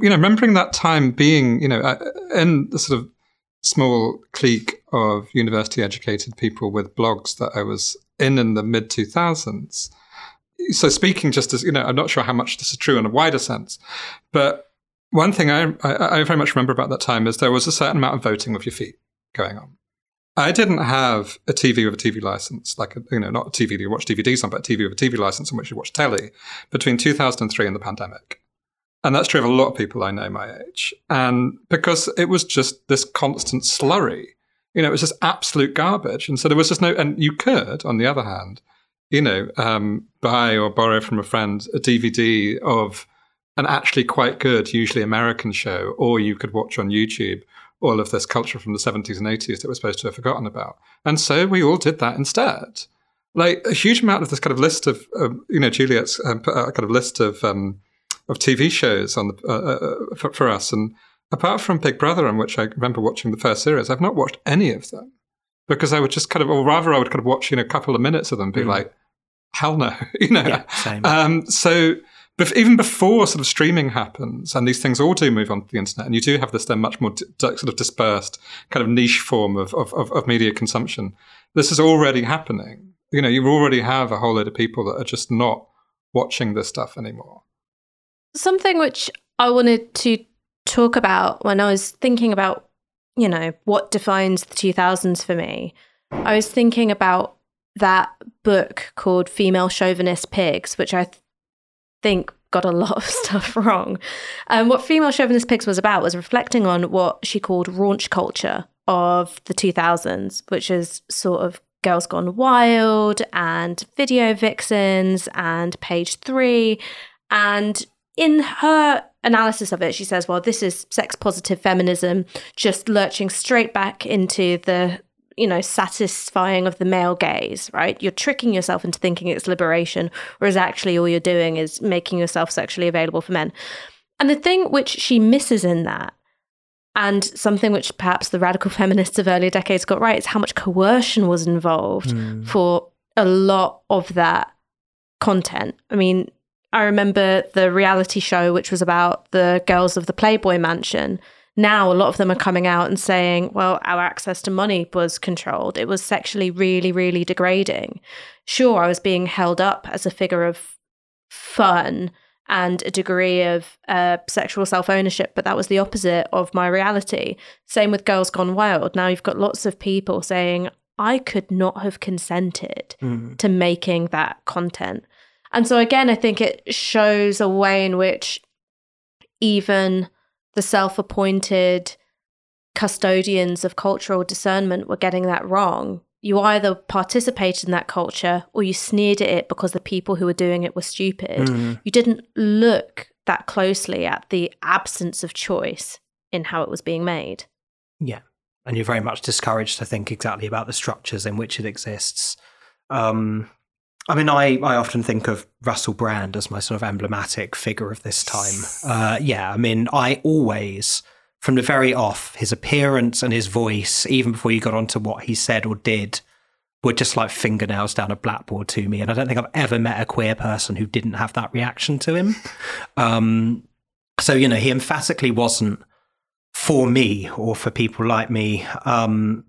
You know, remembering that time being, you know, uh, in the sort of small clique of university educated people with blogs that I was in in the mid 2000s. So, speaking just as, you know, I'm not sure how much this is true in a wider sense, but one thing I, I, I very much remember about that time is there was a certain amount of voting with your feet going on. I didn't have a TV with a TV license, like, a, you know, not a TV that you watch DVDs on, but a TV with a TV license on which you watch telly between 2003 and the pandemic. And that's true of a lot of people I know my age. And because it was just this constant slurry you know, it was just absolute garbage. And so there was just no, and you could, on the other hand, you know, um, buy or borrow from a friend a DVD of an actually quite good, usually American show, or you could watch on YouTube all of this culture from the 70s and 80s that we're supposed to have forgotten about. And so we all did that instead. Like a huge amount of this kind of list of, um, you know, Juliet's um, a kind of list of um, of TV shows on the uh, uh, for, for us, and apart from Big Brother, on which I remember watching the first series, I've not watched any of them because I would just kind of, or rather, I would kind of watch, you know, a couple of minutes of them, be mm. like, hell no, you know. Yeah, same. Um, so even before sort of streaming happens, and these things all do move onto the internet, and you do have this then much more d- sort of dispersed kind of niche form of, of, of media consumption. This is already happening. You know, you already have a whole load of people that are just not watching this stuff anymore. Something which I wanted to talk about when I was thinking about, you know, what defines the 2000s for me, I was thinking about that book called Female Chauvinist Pigs, which I th- think got a lot of stuff wrong. Um, what Female Chauvinist Pigs was about was reflecting on what she called raunch culture of the 2000s, which is sort of Girls Gone Wild and Video Vixens and Page Three. And in her analysis of it, she says, well, this is sex positive feminism just lurching straight back into the you know, satisfying of the male gaze, right? You're tricking yourself into thinking it's liberation, whereas actually all you're doing is making yourself sexually available for men. And the thing which she misses in that, and something which perhaps the radical feminists of earlier decades got right, is how much coercion was involved mm. for a lot of that content. I mean, I remember the reality show, which was about the girls of the Playboy Mansion. Now, a lot of them are coming out and saying, well, our access to money was controlled. It was sexually really, really degrading. Sure, I was being held up as a figure of fun and a degree of uh, sexual self ownership, but that was the opposite of my reality. Same with Girls Gone Wild. Now you've got lots of people saying, I could not have consented Mm. to making that content. And so, again, I think it shows a way in which even the self appointed custodians of cultural discernment were getting that wrong. You either participated in that culture or you sneered at it because the people who were doing it were stupid. Mm. You didn't look that closely at the absence of choice in how it was being made. Yeah. And you're very much discouraged to think exactly about the structures in which it exists. Um, I mean, I, I often think of Russell Brand as my sort of emblematic figure of this time. Uh, yeah, I mean, I always, from the very off, his appearance and his voice, even before you got onto what he said or did, were just like fingernails down a blackboard to me. And I don't think I've ever met a queer person who didn't have that reaction to him. Um, so, you know, he emphatically wasn't for me or for people like me. Um,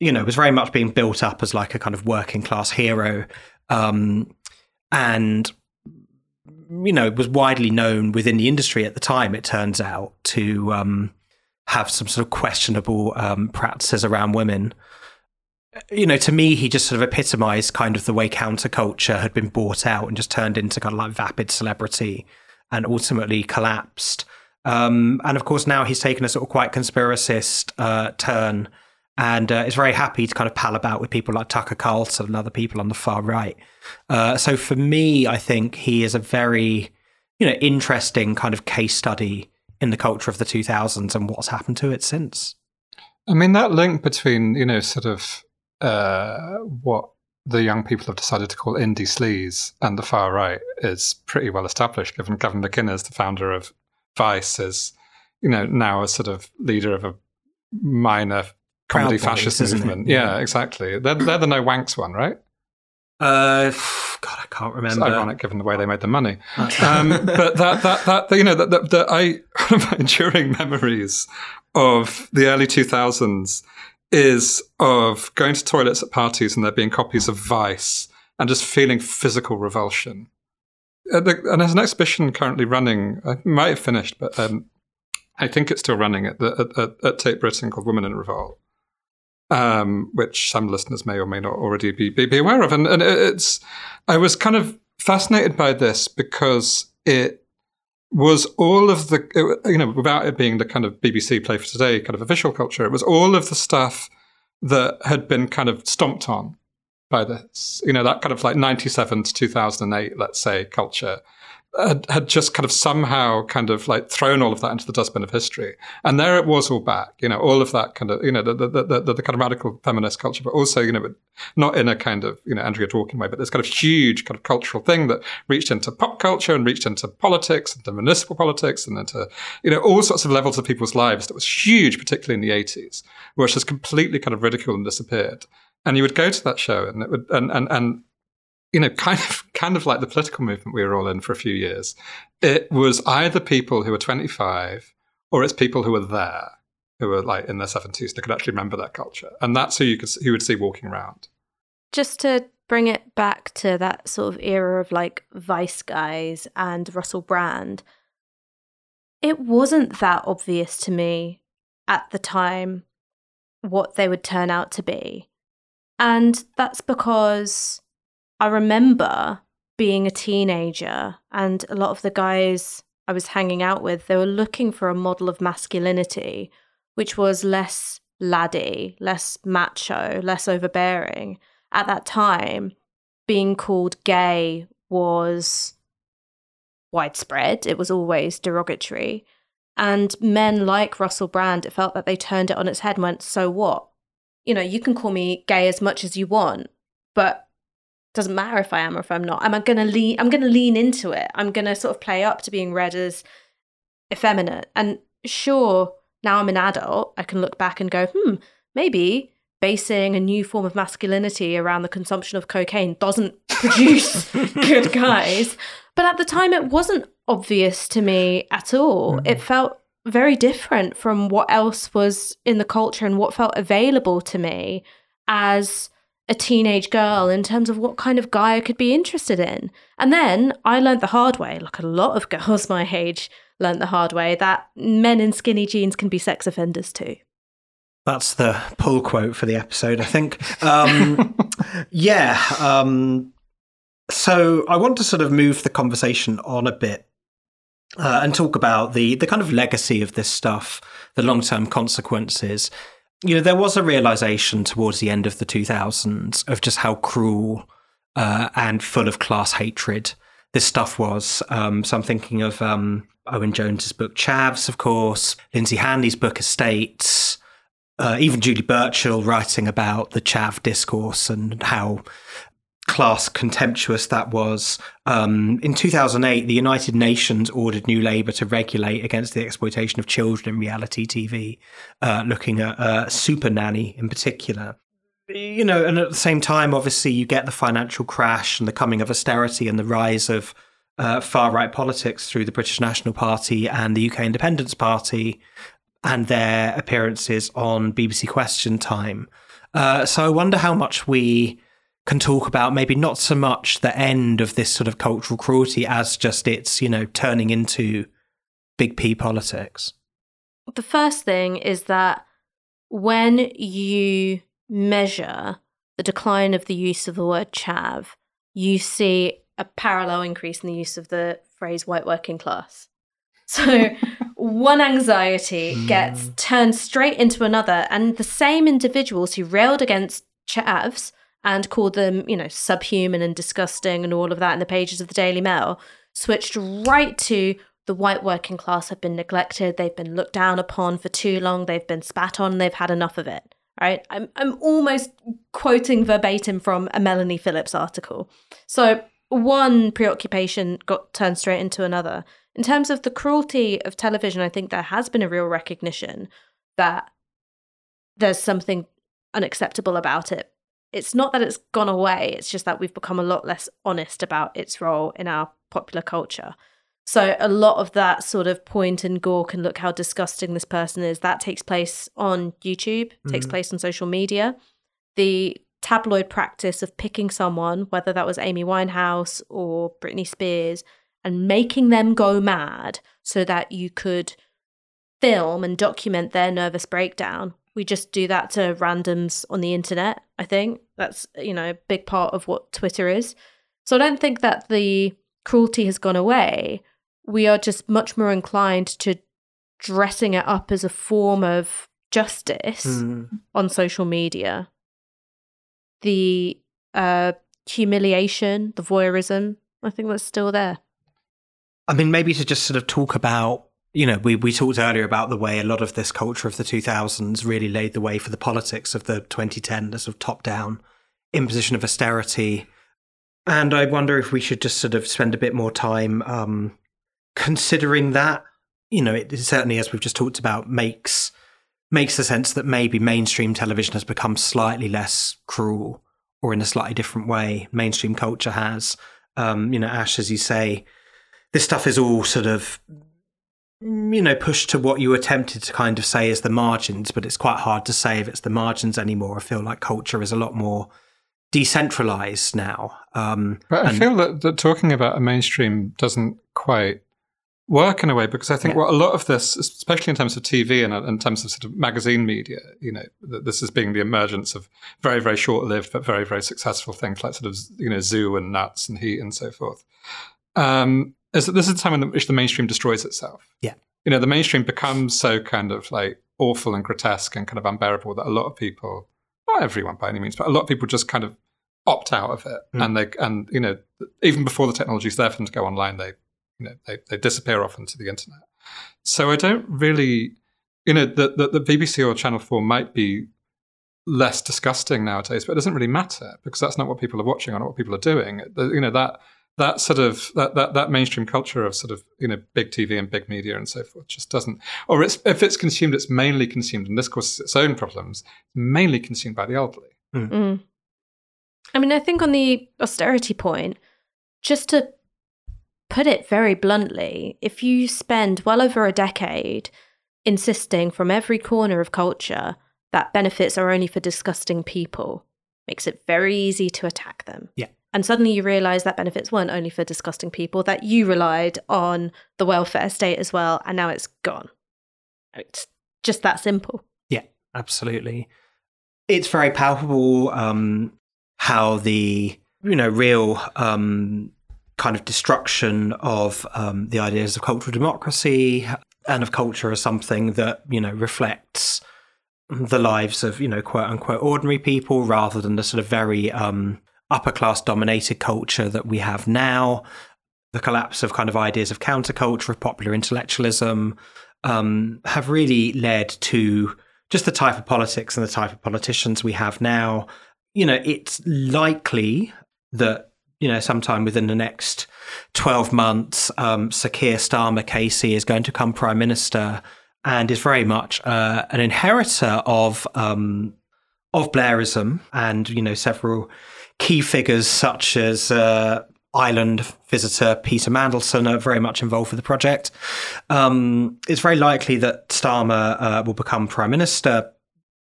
you know, was very much being built up as like a kind of working class hero. Um, and, you know, it was widely known within the industry at the time, it turns out, to um, have some sort of questionable um, practices around women. You know, to me, he just sort of epitomized kind of the way counterculture had been bought out and just turned into kind of like vapid celebrity and ultimately collapsed. Um, and of course, now he's taken a sort of quite conspiracist uh, turn and uh, is very happy to kind of pal about with people like Tucker Carlson and other people on the far right. Uh, so for me, I think he is a very, you know, interesting kind of case study in the culture of the 2000s and what's happened to it since. I mean, that link between, you know, sort of uh, what the young people have decided to call indie sleaze and the far right is pretty well established, given Gavin McInnes, the founder of Vice, is, you know, now a sort of leader of a minor comedy Proud fascist movement. Yeah. Exactly. They're, they're the no wanks one, right? Uh, God, I can't remember. It's ironic given the way they made the money. Um, but that, that, that, you know, that, that, that I, one of my enduring memories of the early 2000s is of going to toilets at parties and there being copies of Vice and just feeling physical revulsion. Uh, and there's an exhibition currently running, I might have finished, but um, I think it's still running at, the, at, at, at Tate Britain called Women in Revolt um, which some listeners may or may not already be, be, be aware of. And, and it's, I was kind of fascinated by this because it was all of the, it- you know, without it being the kind of BBC Play for Today kind of official culture, it was all of the stuff that had been kind of stomped on by this, you know, that kind of like 97 to 2008, let's say, culture. Had, had just kind of somehow kind of like thrown all of that into the dustbin of history. And there it was all back, you know, all of that kind of, you know, the, the, the, the, kind of radical feminist culture, but also, you know, but not in a kind of, you know, Andrea Dworkin way, but this kind of huge kind of cultural thing that reached into pop culture and reached into politics, and into municipal politics and into, you know, all sorts of levels of people's lives that was huge, particularly in the 80s, which has completely kind of ridiculed and disappeared. And you would go to that show and it would, and, and, and, you know, kind of, kind of like the political movement we were all in for a few years. It was either people who were 25 or it's people who were there, who were like in their 70s, that could actually remember that culture. And that's who you could, who would see walking around. Just to bring it back to that sort of era of like Vice guys and Russell Brand, it wasn't that obvious to me at the time what they would turn out to be. And that's because I remember being a teenager and a lot of the guys I was hanging out with, they were looking for a model of masculinity which was less laddie, less macho, less overbearing. At that time, being called gay was widespread, it was always derogatory. And men like Russell Brand, it felt that they turned it on its head and went, So what? You know, you can call me gay as much as you want, but doesn't matter if I am or if I'm not. Am I gonna lean I'm gonna lean into it. I'm gonna sort of play up to being read as effeminate. And sure, now I'm an adult, I can look back and go, hmm, maybe basing a new form of masculinity around the consumption of cocaine doesn't produce good guys. But at the time, it wasn't obvious to me at all. It felt very different from what else was in the culture and what felt available to me as a teenage girl in terms of what kind of guy I could be interested in. And then I learned the hard way, like a lot of girls my age learned the hard way, that men in skinny jeans can be sex offenders too. That's the pull quote for the episode, I think. Um, yeah. Um, so I want to sort of move the conversation on a bit uh, and talk about the the kind of legacy of this stuff, the long term consequences. You know, there was a realization towards the end of the 2000s of just how cruel uh, and full of class hatred this stuff was. Um, so I'm thinking of um, Owen Jones's book Chavs, of course, Lynsey Hanley's book Estates, uh, even Julie Burchill writing about the Chav discourse and how class contemptuous that was. Um, in 2008, the United Nations ordered New Labour to regulate against the exploitation of children in reality TV, uh, looking at uh, Super Nanny in particular. You know, and at the same time, obviously, you get the financial crash and the coming of austerity and the rise of uh, far right politics through the British National Party and the UK Independence Party and their appearances on BBC Question Time. Uh, so I wonder how much we can talk about maybe not so much the end of this sort of cultural cruelty as just its, you know, turning into big P politics. The first thing is that when you measure the decline of the use of the word chav, you see a parallel increase in the use of the phrase white working class. So one anxiety gets mm. turned straight into another, and the same individuals who railed against chavs and called them, you know, subhuman and disgusting and all of that in the pages of the Daily Mail switched right to the white working class have been neglected, they've been looked down upon for too long, they've been spat on, they've had enough of it. Right? I'm I'm almost quoting verbatim from a Melanie Phillips article. So one preoccupation got turned straight into another. In terms of the cruelty of television, I think there has been a real recognition that there's something unacceptable about it. It's not that it's gone away, it's just that we've become a lot less honest about its role in our popular culture. So a lot of that sort of point and gawk and look how disgusting this person is, that takes place on YouTube, mm-hmm. takes place on social media. The tabloid practice of picking someone, whether that was Amy Winehouse or Britney Spears, and making them go mad so that you could film and document their nervous breakdown. We just do that to randoms on the internet, I think. That's, you know, a big part of what Twitter is. So I don't think that the cruelty has gone away. We are just much more inclined to dressing it up as a form of justice mm. on social media the uh, humiliation, the voyeurism, I think that's still there. I mean, maybe to just sort of talk about, you know, we, we talked earlier about the way a lot of this culture of the 2000s really laid the way for the politics of the 2010, the sort of top down imposition of austerity. And I wonder if we should just sort of spend a bit more time um, considering that. You know, it certainly, as we've just talked about, makes makes the sense that maybe mainstream television has become slightly less cruel or in a slightly different way. Mainstream culture has. Um, you know, Ash, as you say, this stuff is all sort of, you know, pushed to what you attempted to kind of say is the margins, but it's quite hard to say if it's the margins anymore. I feel like culture is a lot more decentralized now. Um, but I and- feel that, that talking about a mainstream doesn't quite work in a way because I think yeah. what a lot of this, especially in terms of TV and in terms of sort of magazine media, you know, this is being the emergence of very, very short-lived but very, very successful things like sort of you know Zoo and Nuts and Heat and so forth. Um, is that this is the time in which the mainstream destroys itself? Yeah, you know, the mainstream becomes so kind of like awful and grotesque and kind of unbearable that a lot of people, not everyone by any means, but a lot of people just kind of opt out of it, mm. and they and you know even before the technology is there for them to go online, they you know, they, they disappear off into the internet. So I don't really, you know, the, the, the BBC or Channel 4 might be less disgusting nowadays, but it doesn't really matter because that's not what people are watching or not what people are doing. You know, that that sort of that, that that mainstream culture of sort of you know big TV and big media and so forth just doesn't or it's if it's consumed it's mainly consumed and this causes its own problems mainly consumed by the elderly. Mm. Mm. I mean I think on the austerity point just to put it very bluntly, if you spend well over a decade insisting from every corner of culture that benefits are only for disgusting people, makes it very easy to attack them. Yeah. And suddenly you realize that benefits weren't only for disgusting people, that you relied on the welfare state as well, and now it's gone. It's just that simple. Yeah, absolutely. It's very palpable um, how the you know real um, kind of destruction of um, the ideas of cultural democracy and of culture as something that you know reflects the lives of you know quote unquote ordinary people rather than the sort of very um, upper class dominated culture that we have now. The collapse of kind of ideas of counterculture, of popular intellectualism, um, have really led to just the type of politics and the type of politicians we have now. You know, it's likely that you know sometime within the next twelve months, um, Sir Starmer Casey is going to come prime minister and is very much uh, an inheritor of um, of Blairism and you know several key figures such as uh, Island visitor Peter Mandelson are very much involved with the project. Um, it's very likely that Starmer uh, will become prime minister.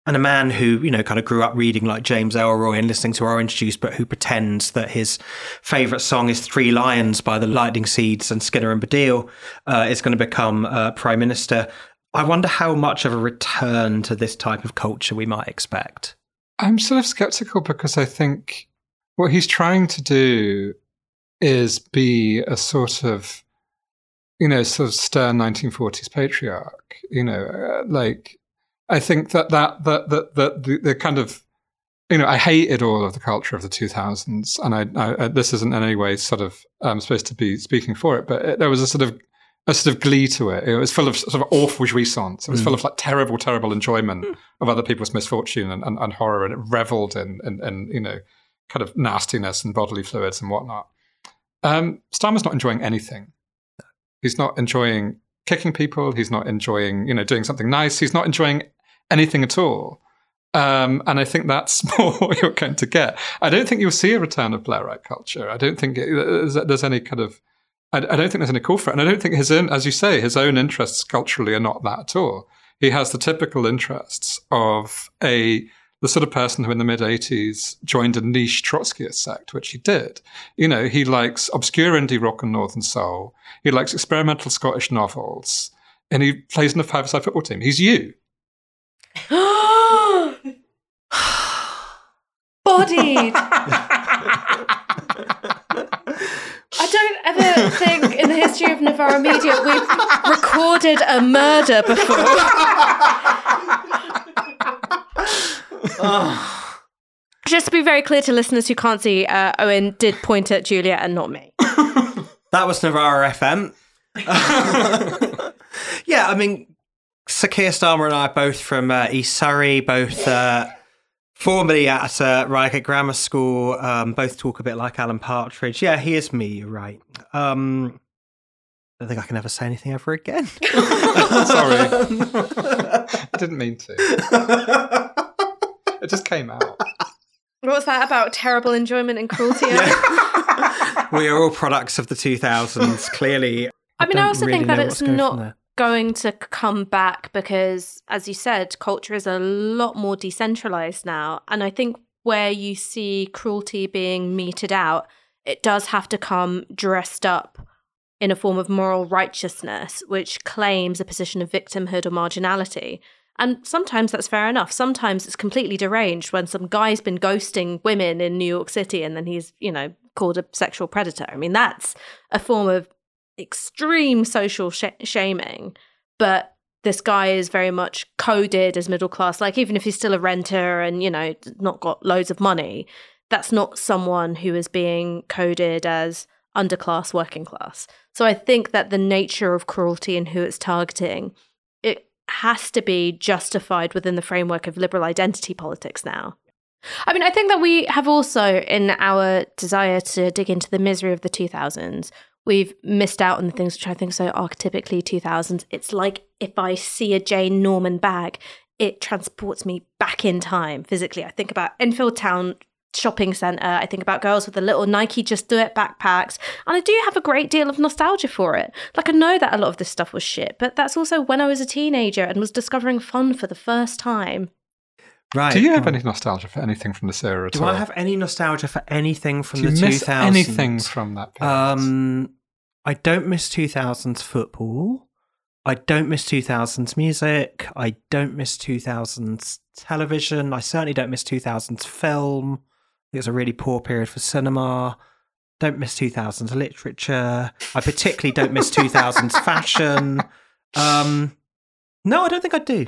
And a man who, you know, kind of grew up reading like James Ellroy and listening to Orange Juice, but who pretends that his favourite song is Three Lions by the Lightning Seeds and Skinner and Baddiel, uh, is going to become uh, prime minister. I wonder how much of a return to this type of culture we might expect. I'm sort of skeptical because I think what he's trying to do is be a sort of, you know, sort of stern 1940s patriarch. You know, uh, like I think that that that that that the, the, kind of you know I hated all of the culture of the 2000s, and I, I this isn't in any way sort of I'm um, supposed to be speaking for it, but it, there was a sort of a sort of glee to it. It was full of sort of awful jouissance. It was mm. full of like terrible, terrible enjoyment mm. of other people's misfortune and, and, and horror, and it revelled in, in, in, you know, kind of nastiness and bodily fluids and whatnot. Um, Starmer's not enjoying anything. He's not enjoying kicking people. He's not enjoying, you know, doing something nice. He's not enjoying anything at all. Um, and I think that's more what you're going to get. I don't think you'll see a return of Blairite culture. I don't think it, there's, there's any kind of I, I, don't think there's any call for it. And I don't think his own, as you say, his own interests culturally are not that at all. He has the typical interests of a the sort of person who in the mid 80s joined a niche Trotskyist sect, which he did. You know, he likes obscure indie rock and northern soul. He likes experimental Scottish novels. And he plays in the five-a-side football team. He's you. Bodied. I don't ever think in the history of Novara Media we've recorded a murder before. Just to be very clear to listeners who can't see, uh, Owen did point at Julia and not me. that was Novara FM. yeah, I mean, Sir Keir Starmer and I are both from uh, East Surrey, both uh, formerly at uh, Reigate Grammar School. Um, both talk a bit like Alan Partridge. Yeah, he is me. You're right. Um, I don't think I can ever say anything ever again. Sorry, I didn't mean to. It just came out. What was that about? Terrible enjoyment and cruelty. Yeah. we are all products of the 2000s. Clearly, I, I mean, I also really think that it's not going to come back because, as you said, culture is a lot more decentralized now. And I think where you see cruelty being meted out, it does have to come dressed up in a form of moral righteousness, which claims a position of victimhood or marginality. And sometimes that's fair enough. Sometimes it's completely deranged when some guy's been ghosting women in New York City and then he's, you know, called a sexual predator. I mean, that's a form of extreme social sh- shaming, but this guy is very much coded as middle class. Like, even if he's still a renter and, you know, not got loads of money, that's not someone who is being coded as underclass, working class. So I think that the nature of cruelty and who it's targeting, it has to be justified within the framework of liberal identity politics now. I mean, I think that we have also, in our desire to dig into the misery of the 2000s, we've missed out on the things which I think so archetypically 2000s. It's like if I see a Jane Norman bag, it transports me back in time physically. I think about Enfield Town shopping centre. I think about girls with the little Nike Just Do It backpacks. And I do have a great deal of nostalgia for it. Like, I know that a lot of this stuff was shit, but that's also when I was a teenager and was discovering fun for the first time. Right. Do you have well, any nostalgia for anything from this era at Do all? I have any nostalgia for anything from Do you the miss 2000s? anything from that period? Um, I don't miss 2000s football. I don't miss 2000s music. I don't miss 2000s television. I certainly don't miss 2000s film. It was a really poor period for cinema. Don't miss 2000s literature. I particularly don't miss 2000s fashion. Um, no, I don't think I do.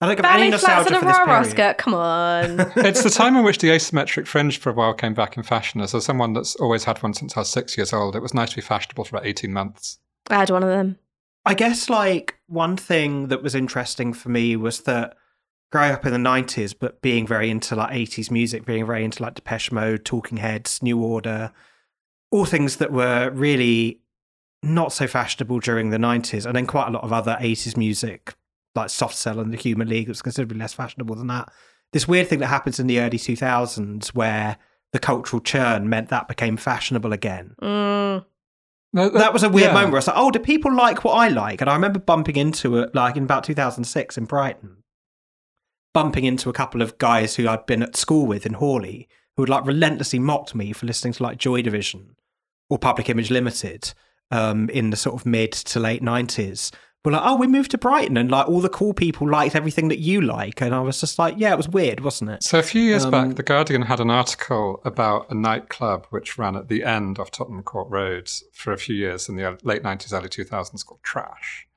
I don't have any Ballet flats nostalgia and for a this rah rah period. skirt. Come on. it's the time in which the asymmetric fringe for a while came back in fashion. As someone that's always had one since I was six years old, it was nice to be fashionable for about 18 months. I had one of them. I guess like one thing that was interesting for me was that growing up in the 90s, but being very into like 80s music, being very into like Depeche Mode, Talking Heads, New Order, all things that were really not so fashionable during the 90s, and then quite a lot of other 80s music, like Soft Cell and the Human League, It was considerably less fashionable than that. This weird thing that happens in the early 2000s where the cultural churn meant that became fashionable again Mm. No, that was a weird yeah. moment where I was like, oh, do people like what I like? And I remember bumping into it like in about 2006 in Brighton, bumping into a couple of guys who I'd been at school with in Hawley who had like relentlessly mocked me for listening to like Joy Division or Public Image Limited um, in the sort of mid to late 90s. But like, oh, we moved to Brighton and like all the cool people liked everything that you like. And I was just like, yeah, it was weird, wasn't it? So a few years Um, back, The Guardian had an article about a nightclub which ran at the end of Tottenham Court Road for a few years in the late 90s, early 2000s called Trash.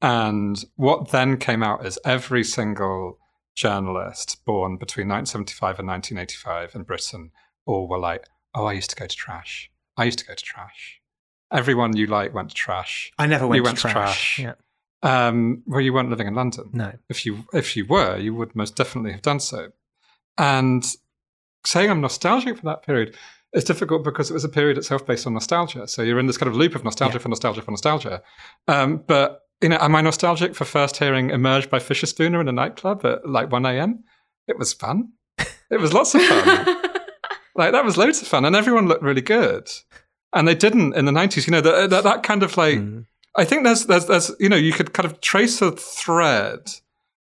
And what then came out is every single journalist born between 1975 and 1985 in Britain all were like, oh, I used to go to Trash. I used to go to Trash. Everyone you like went to Trash. I never went, You to, went to trash. Trash. Yeah. Um, well, you weren't living in London No. if you if you were, you would most definitely have done so. And saying I'm nostalgic for that period is difficult because it was a period itself based on nostalgia. So you're in this kind of loop of nostalgia Yeah. for nostalgia for nostalgia. Um, but you know, am I nostalgic for first hearing "Emerge" by Fischerspooner in a nightclub at like 1 a.m.? It was fun. It was lots of fun. like that was loads of fun, and everyone looked really good. And they didn't in the 90s. You know, that that, that kind of like. Mm. I think there's, there's, there's, you know, you could kind of trace a thread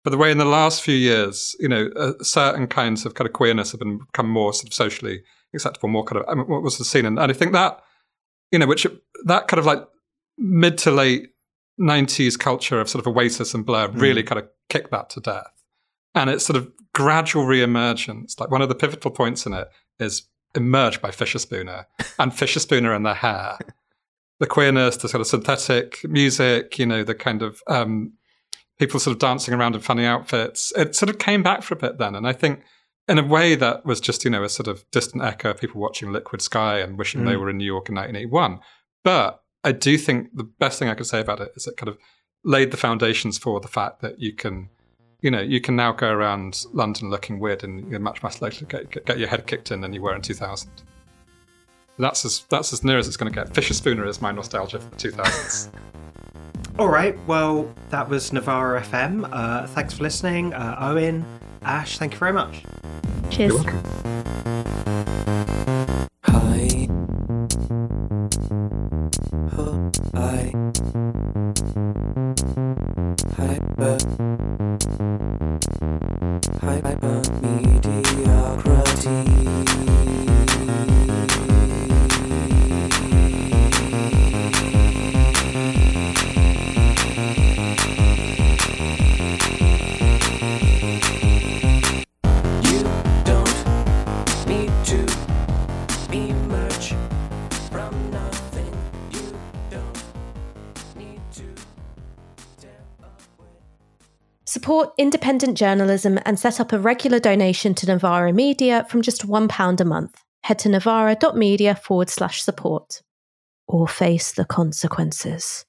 for the way in the last few years, you know, uh, certain kinds of kind of queerness have been, become more sort of socially acceptable, more kind of, I mean, what was the scene? And, and I think that, you know, which that kind of like mid to late 90s culture of sort of Oasis and Blur really kind of kicked that to death. And it's sort of gradual re-emergence. Like one of the pivotal points in it is Emerge by Fischerspooner and Fischerspooner and the hair the queerness, the sort of synthetic music, you know, the kind of um, people sort of dancing around in funny outfits. It sort of came back for a bit then. And I think in a way that was just, you know, a sort of distant echo of people watching Liquid Sky and wishing they Mm. were in New York in 1981. But I do think the best thing I could say about it is it kind of laid the foundations for the fact that you can, you know, you can now go around London looking weird and you're much, much likely to get, get, get your head kicked in than you were in 2000. That's as that's as near as it's going to get. Fischerspooner is my nostalgia for the 2000s. All right. Well, that was Novara FM. Uh, thanks for listening. Uh, Owen, Ash, thank you very much. Cheers. Independent journalism and set up a regular donation to Novara Media from just £1 a month. Head to novara.media forward slash support. or face the consequences.